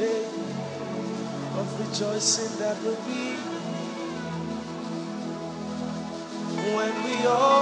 day of rejoicing that will be. When we all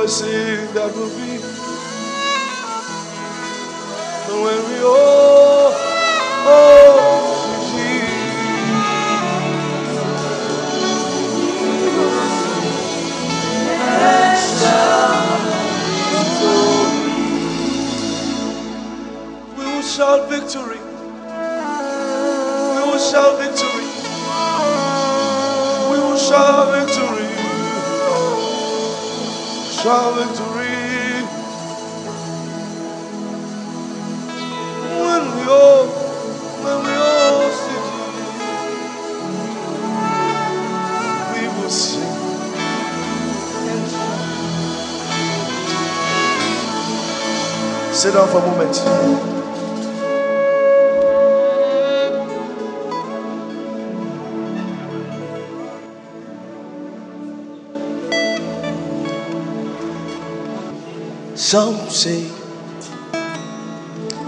rejoicing that will be. And when we all, oh, Jesus. We will shout victory. Shout victory. When we all, when we all we will sing. and. Sit down for a moment. Some say,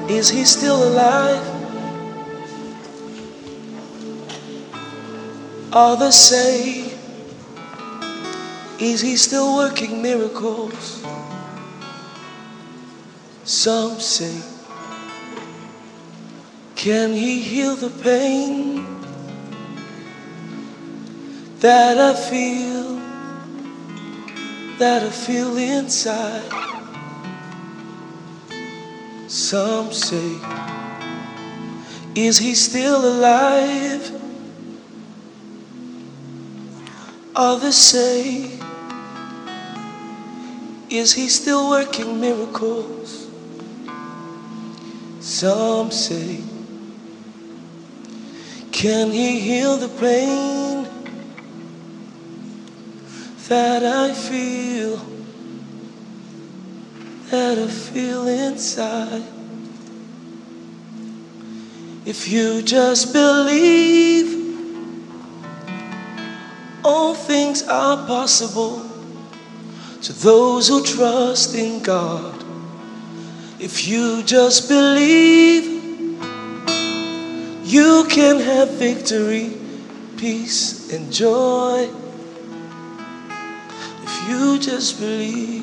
Is he still alive? Others say, Is he still working miracles? Some say, Can he heal the pain that I feel, that I feel inside? Some say, Is he still alive? Others say, Is he still working miracles? Some say, Can he heal the pain that I feel? That I feel inside. If you just believe, all things are possible to those who trust in God. If you just believe, you can have victory, peace, and joy. If you just believe.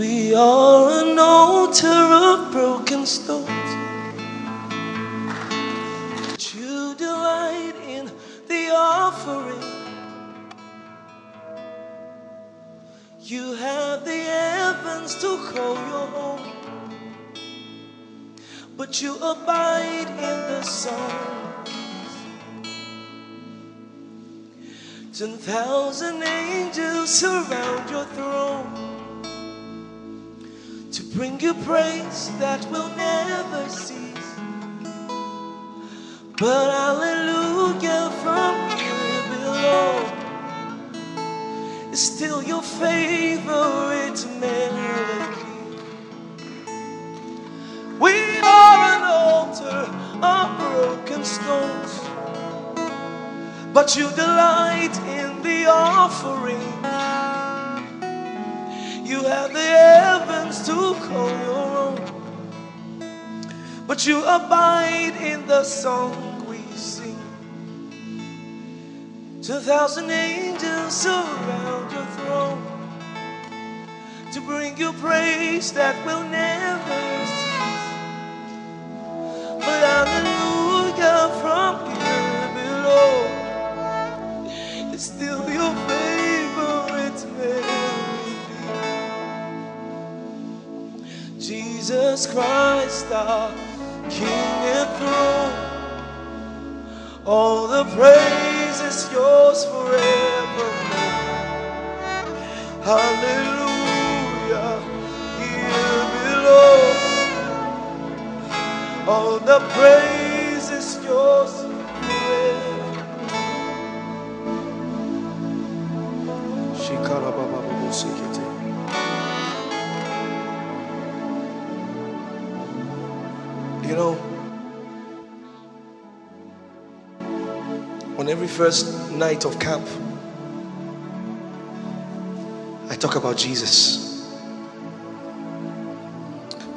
We are an altar of broken stones. But you delight in the offering. You have the heavens to call your home. But you abide in the sun. Ten thousand angels surround your throne bring you praise that will never cease. But hallelujah from here below is still your favorite melody. We are an altar of broken stones, but you delight in the offering. You have the to call your own, but you abide in the song we sing. Two thousand angels surround your throne to bring you praise that will never our King and throne. All the praise is yours forever. Hallelujah. Here below. All the praise You know, on every first night of camp, I talk about Jesus.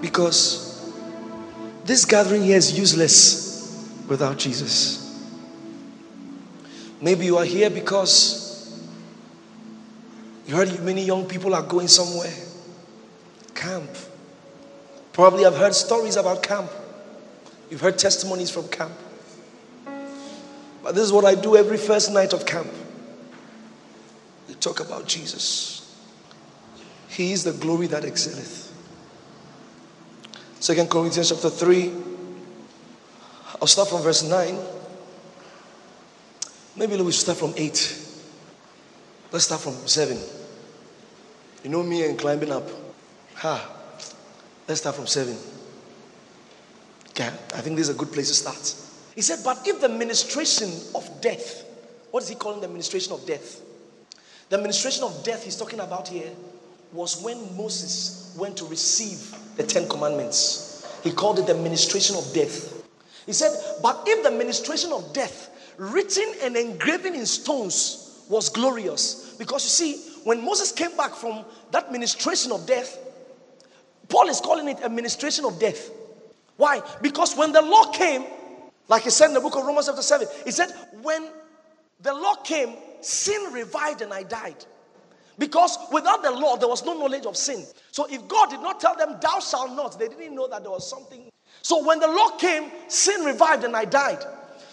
Because this gathering here is useless without Jesus. Maybe you are here because you heard many young people are going somewhere. Camp. Probably I've heard stories about camp. You've heard testimonies from camp. But this is what I do every first night of camp. We talk about Jesus. He is the glory that excelleth. Second Corinthians chapter 3. I'll start from verse 9. Maybe we start from 8. Let's start from 7. You know me and climbing up. Ha. Let's start from 7. Okay, I think this is a good place to start. He said, But if the ministration of death, what is he calling the ministration of death? The ministration of death he's talking about here was when Moses went to receive the Ten Commandments. He called it the ministration of death. He said, But if the ministration of death, written and engraven in stones, was glorious, because you see, when Moses came back from that ministration of death, Paul is calling it a ministration of death. Why? Because when the law came, like he said in the book of Romans chapter 7, he said, When the law came, sin revived and I died. Because without the law, there was no knowledge of sin. So if God did not tell them, Thou shalt not, they didn't know that there was something. So when the law came, sin revived and I died.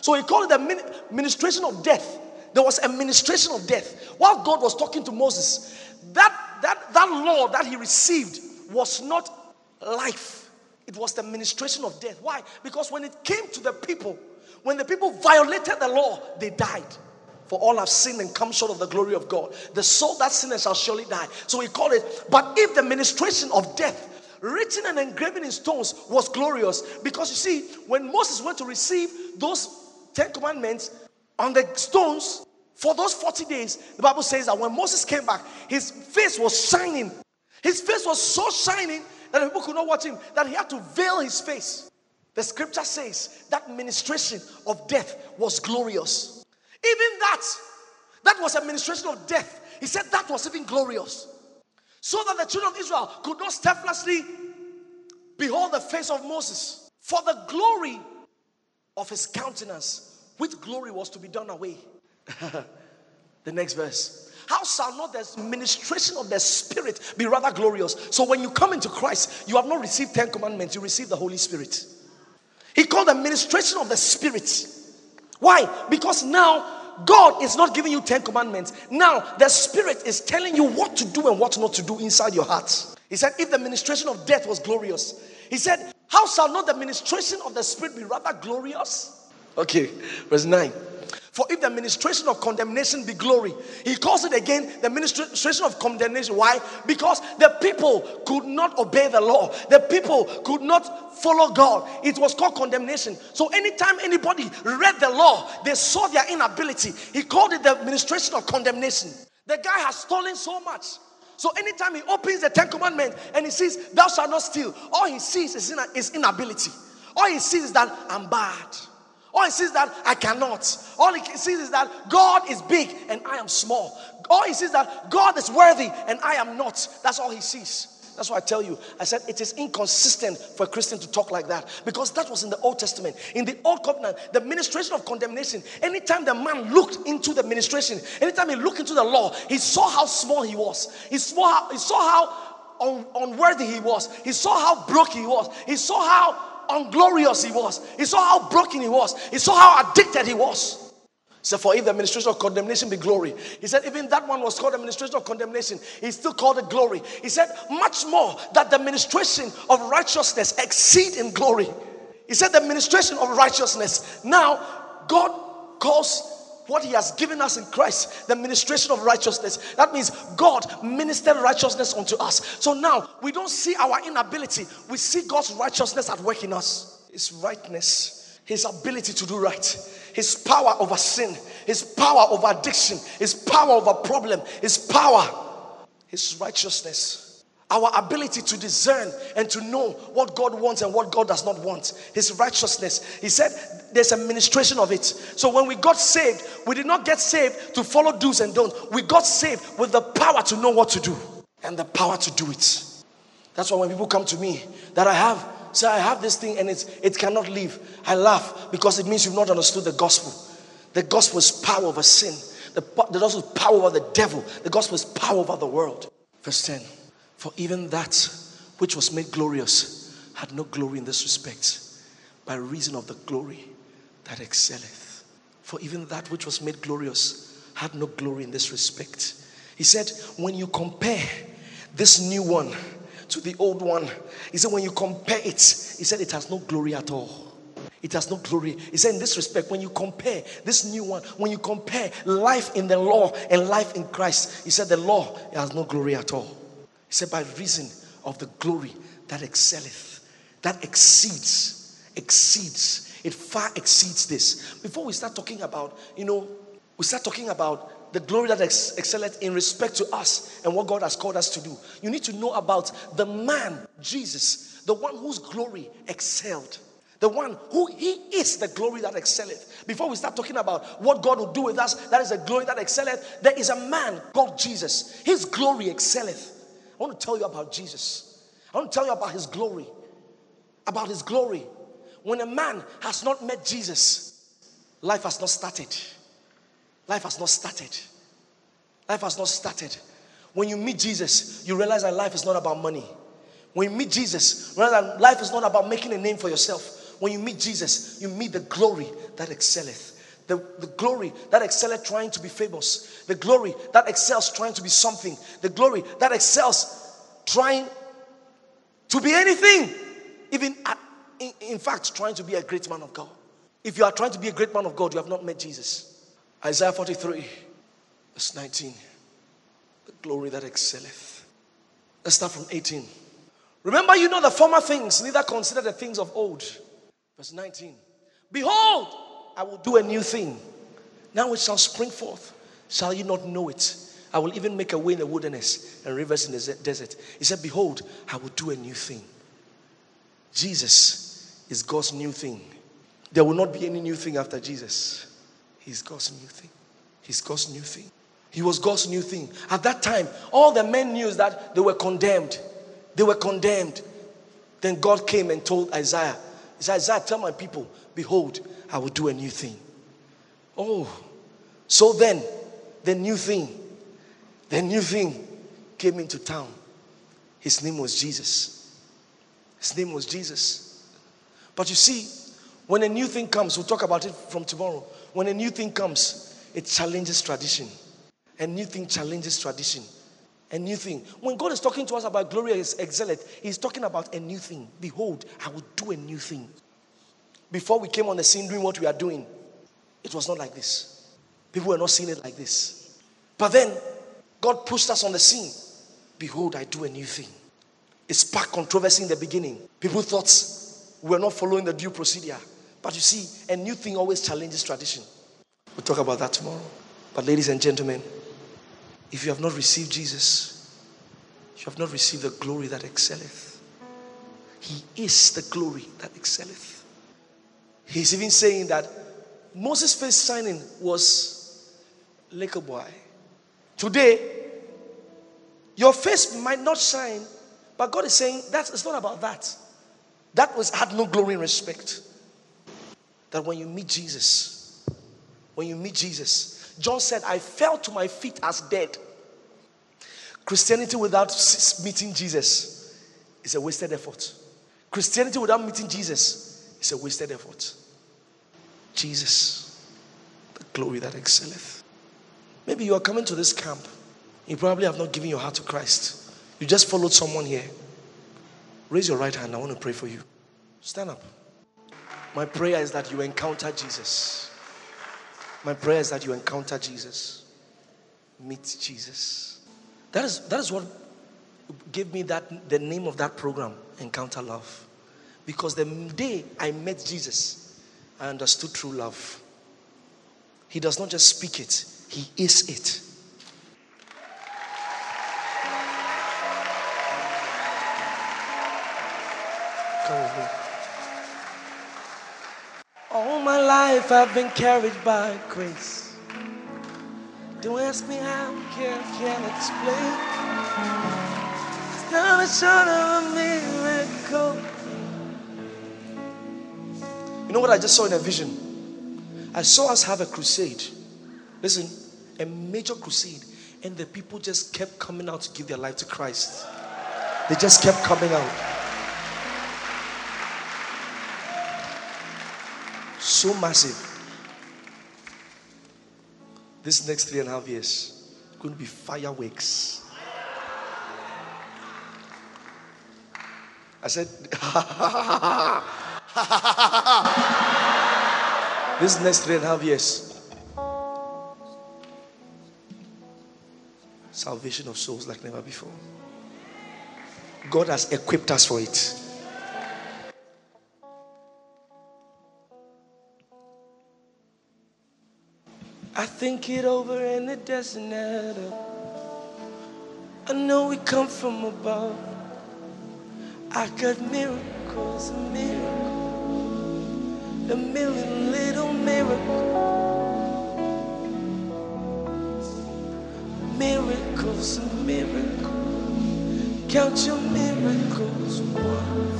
So he called it the ministration of death. There was a ministration of death. While God was talking to Moses, that, that, that law that he received was not life, it was the ministration of death. Why? Because when it came to the people, when the people violated the law, they died. For all have sinned and come short of the glory of God. The soul that sinners shall surely die. So he called it, but if the ministration of death, written and engraven in stones, was glorious, because you see, when Moses went to receive those Ten Commandments on the stones for those 40 days, the Bible says that when Moses came back, his face was shining. His face was so shining that people could not watch him, that he had to veil his face. The scripture says that ministration of death was glorious. Even that, that was a ministration of death. He said that was even glorious. So that the children of Israel could not steadfastly behold the face of Moses. For the glory of his countenance, with glory was to be done away. the next verse. How shall not the ministration of the Spirit be rather glorious? So when you come into Christ, you have not received Ten Commandments, you receive the Holy Spirit. He called the ministration of the Spirit. Why? Because now God is not giving you 10 commandments. Now the Spirit is telling you what to do and what not to do inside your heart. He said, If the ministration of death was glorious, he said, How shall not the ministration of the Spirit be rather glorious? Okay, verse 9. For if the ministration of condemnation be glory, he calls it again the ministration of condemnation. Why? Because the people could not obey the law, the people could not follow God. It was called condemnation. So anytime anybody read the law, they saw their inability. He called it the ministration of condemnation. The guy has stolen so much. So anytime he opens the Ten Commandments and he sees, Thou shalt not steal, all he sees is, is inability. All he sees is that I'm bad. All he sees that I cannot. All he sees is that God is big and I am small. All he sees that God is worthy and I am not. That's all he sees. That's why I tell you, I said it is inconsistent for a Christian to talk like that because that was in the Old Testament. In the Old Covenant, the ministration of condemnation, anytime the man looked into the ministration, anytime he looked into the law, he saw how small he was. He saw how, he saw how un, unworthy he was. He saw how broke he was. He saw how unglorious he was. He saw how broken he was. He saw how addicted he was. So for if the administration of condemnation be glory, he said, even that one was called administration of condemnation. He still called it glory. He said, much more that the administration of righteousness exceed in glory. He said, the administration of righteousness. Now, God calls what he has given us in Christ, the ministration of righteousness. That means God ministered righteousness unto us. So now we don't see our inability, we see God's righteousness at work in us. His rightness, his ability to do right his power over sin, his power over addiction, his power over problem, his power, his righteousness. Our ability to discern and to know what God wants and what God does not want. His righteousness. He said there's a ministration of it. So when we got saved, we did not get saved to follow do's and don'ts. We got saved with the power to know what to do and the power to do it. That's why when people come to me that I have Say, I have this thing and it's, it cannot leave. I laugh because it means you've not understood the gospel. The gospel is power over sin. The, the gospel is power over the devil. The gospel is power over the world. Verse 10 For even that which was made glorious had no glory in this respect, by reason of the glory that excelleth. For even that which was made glorious had no glory in this respect. He said, When you compare this new one, to the old one. He said, when you compare it, he said it has no glory at all. It has no glory. He said, in this respect, when you compare this new one, when you compare life in the law and life in Christ, he said, the law has no glory at all. He said, by reason of the glory that excelleth, that exceeds, exceeds, it far exceeds this. Before we start talking about, you know, we start talking about the glory that ex- excelleth in respect to us and what God has called us to do. You need to know about the man, Jesus, the one whose glory excelled. The one who he is the glory that excelleth. Before we start talking about what God will do with us, that is the glory that excelleth. There is a man called Jesus. His glory excelleth. I want to tell you about Jesus. I want to tell you about his glory. About his glory. When a man has not met Jesus, life has not started. Life has not started. Life has not started. When you meet Jesus, you realize that life is not about money. When you meet Jesus, realize that life is not about making a name for yourself. When you meet Jesus, you meet the glory that excelleth. The, the glory that excelleth trying to be famous. The glory that excels trying to be something. The glory that excels trying to be anything. Even at, in, in fact, trying to be a great man of God. If you are trying to be a great man of God, you have not met Jesus. Isaiah 43, verse 19. The glory that excelleth. Let's start from 18. Remember, you know the former things, neither consider the things of old. Verse 19. Behold, I will do a new thing. Now it shall spring forth. Shall you not know it? I will even make a way in the wilderness and rivers in the desert. He said, Behold, I will do a new thing. Jesus is God's new thing. There will not be any new thing after Jesus. He's God's new thing. He's God's new thing. He was God's new thing. At that time, all the men knew that they were condemned. They were condemned. Then God came and told Isaiah, He said, Isaiah, tell my people, behold, I will do a new thing. Oh, so then, the new thing, the new thing came into town. His name was Jesus. His name was Jesus. But you see, when a new thing comes, we'll talk about it from tomorrow. When a new thing comes, it challenges tradition. A new thing challenges tradition. A new thing. When God is talking to us about glory glorious excellent, He's talking about a new thing. Behold, I will do a new thing. Before we came on the scene doing what we are doing, it was not like this. People were not seeing it like this. But then, God pushed us on the scene. Behold, I do a new thing. It sparked controversy in the beginning. People thought we were not following the due procedure. But you see, a new thing always challenges tradition. We'll talk about that tomorrow. But, ladies and gentlemen, if you have not received Jesus, you have not received the glory that excelleth. He is the glory that excelleth. He's even saying that Moses' face signing was like a boy. Today, your face might not shine, but God is saying that it's not about that. That was had no glory and respect that when you meet Jesus, when you meet Jesus, John said, I fell to my feet as dead. Christianity without meeting Jesus is a wasted effort. Christianity without meeting Jesus is a wasted effort. Jesus, the glory that excelleth. Maybe you are coming to this camp. You probably have not given your heart to Christ. You just followed someone here. Raise your right hand. I want to pray for you. Stand up. My prayer is that you encounter Jesus. My prayer is that you encounter Jesus. Meet Jesus. That is, that is what gave me that the name of that program, Encounter Love. Because the day I met Jesus, I understood true love. He does not just speak it, he is it. Come with me. All my life I've been carried by grace. Don't ask me how, can't, can't explain. It's not a short of a miracle. You know what I just saw in a vision? I saw us have a crusade. Listen, a major crusade. And the people just kept coming out to give their life to Christ. They just kept coming out. So massive. This next three and a half years, going to be fireworks. I said, this next three and a half years, salvation of souls like never before. God has equipped us for it. I think it over doesn't add up. I know we come from above. I got miracles miracles, a million little miracles. Miracles and miracles. Count your miracles. One,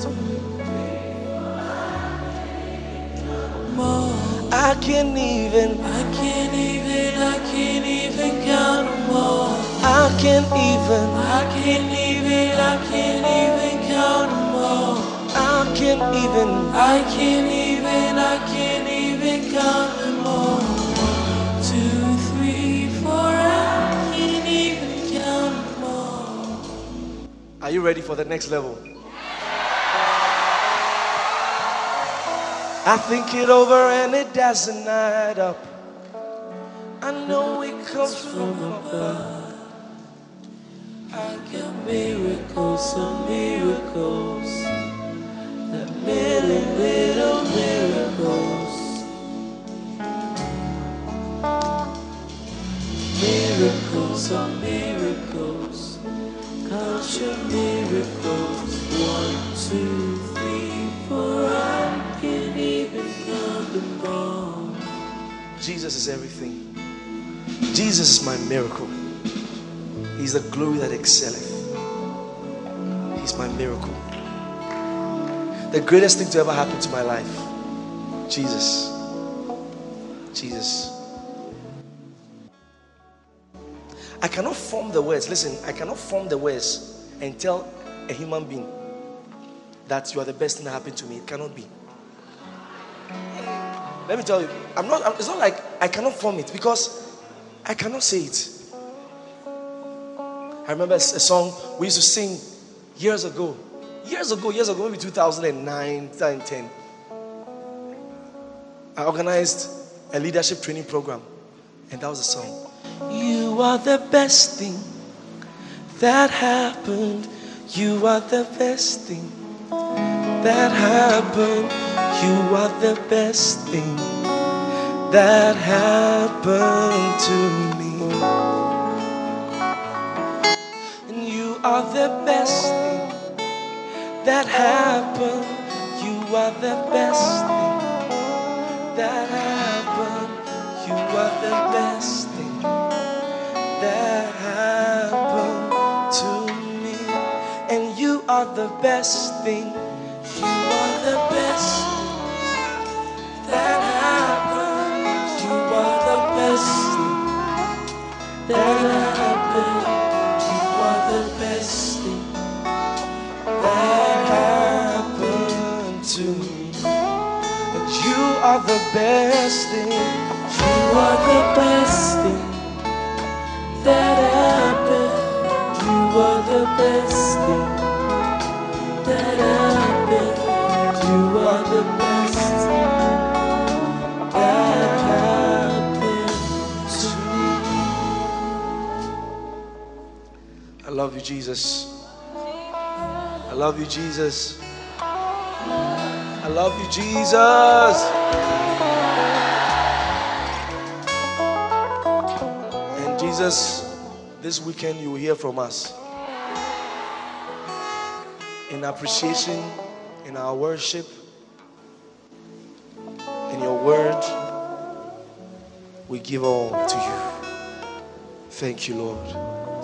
more. I can't even, I can't even, I can't even count them all. I can't even, I can't even, I can't even count them all. I can't even. I can't even, I can't even count them all. One, two, three, four, I can't even count them all. Are you ready for the next level? I think it over and it doesn't add up. I know it comes from above. I got miracles and miracles, is everything. Jesus is my miracle. He's the glory that excelleth. He's my miracle. The greatest thing to ever happen to my life. Jesus. Jesus. I cannot form the words. Listen, I cannot form the words and tell a human being that you are the best thing that happened to me. It cannot be. Let me tell you, I'm not. It's not like I cannot form it because I cannot say it. I remember a song we used to sing years ago, years ago, years ago, maybe 2009, 2010. I organized a leadership training program, and that was the song. You are the best thing that happened. You are the best thing that happened. You are the best thing that happened to me. And you are the best thing that happened. You are the best thing that happened. You are the best thing that happened to me. And you are the best thing. Are the best thing that happened to me. And you are the best thing You are the best thing that happened. You are the best love you, Jesus. I love you, Jesus. I love you, Jesus. And Jesus, this weekend you will hear from us in appreciation, in our worship, in your word. We give all to you. Thank you, Lord.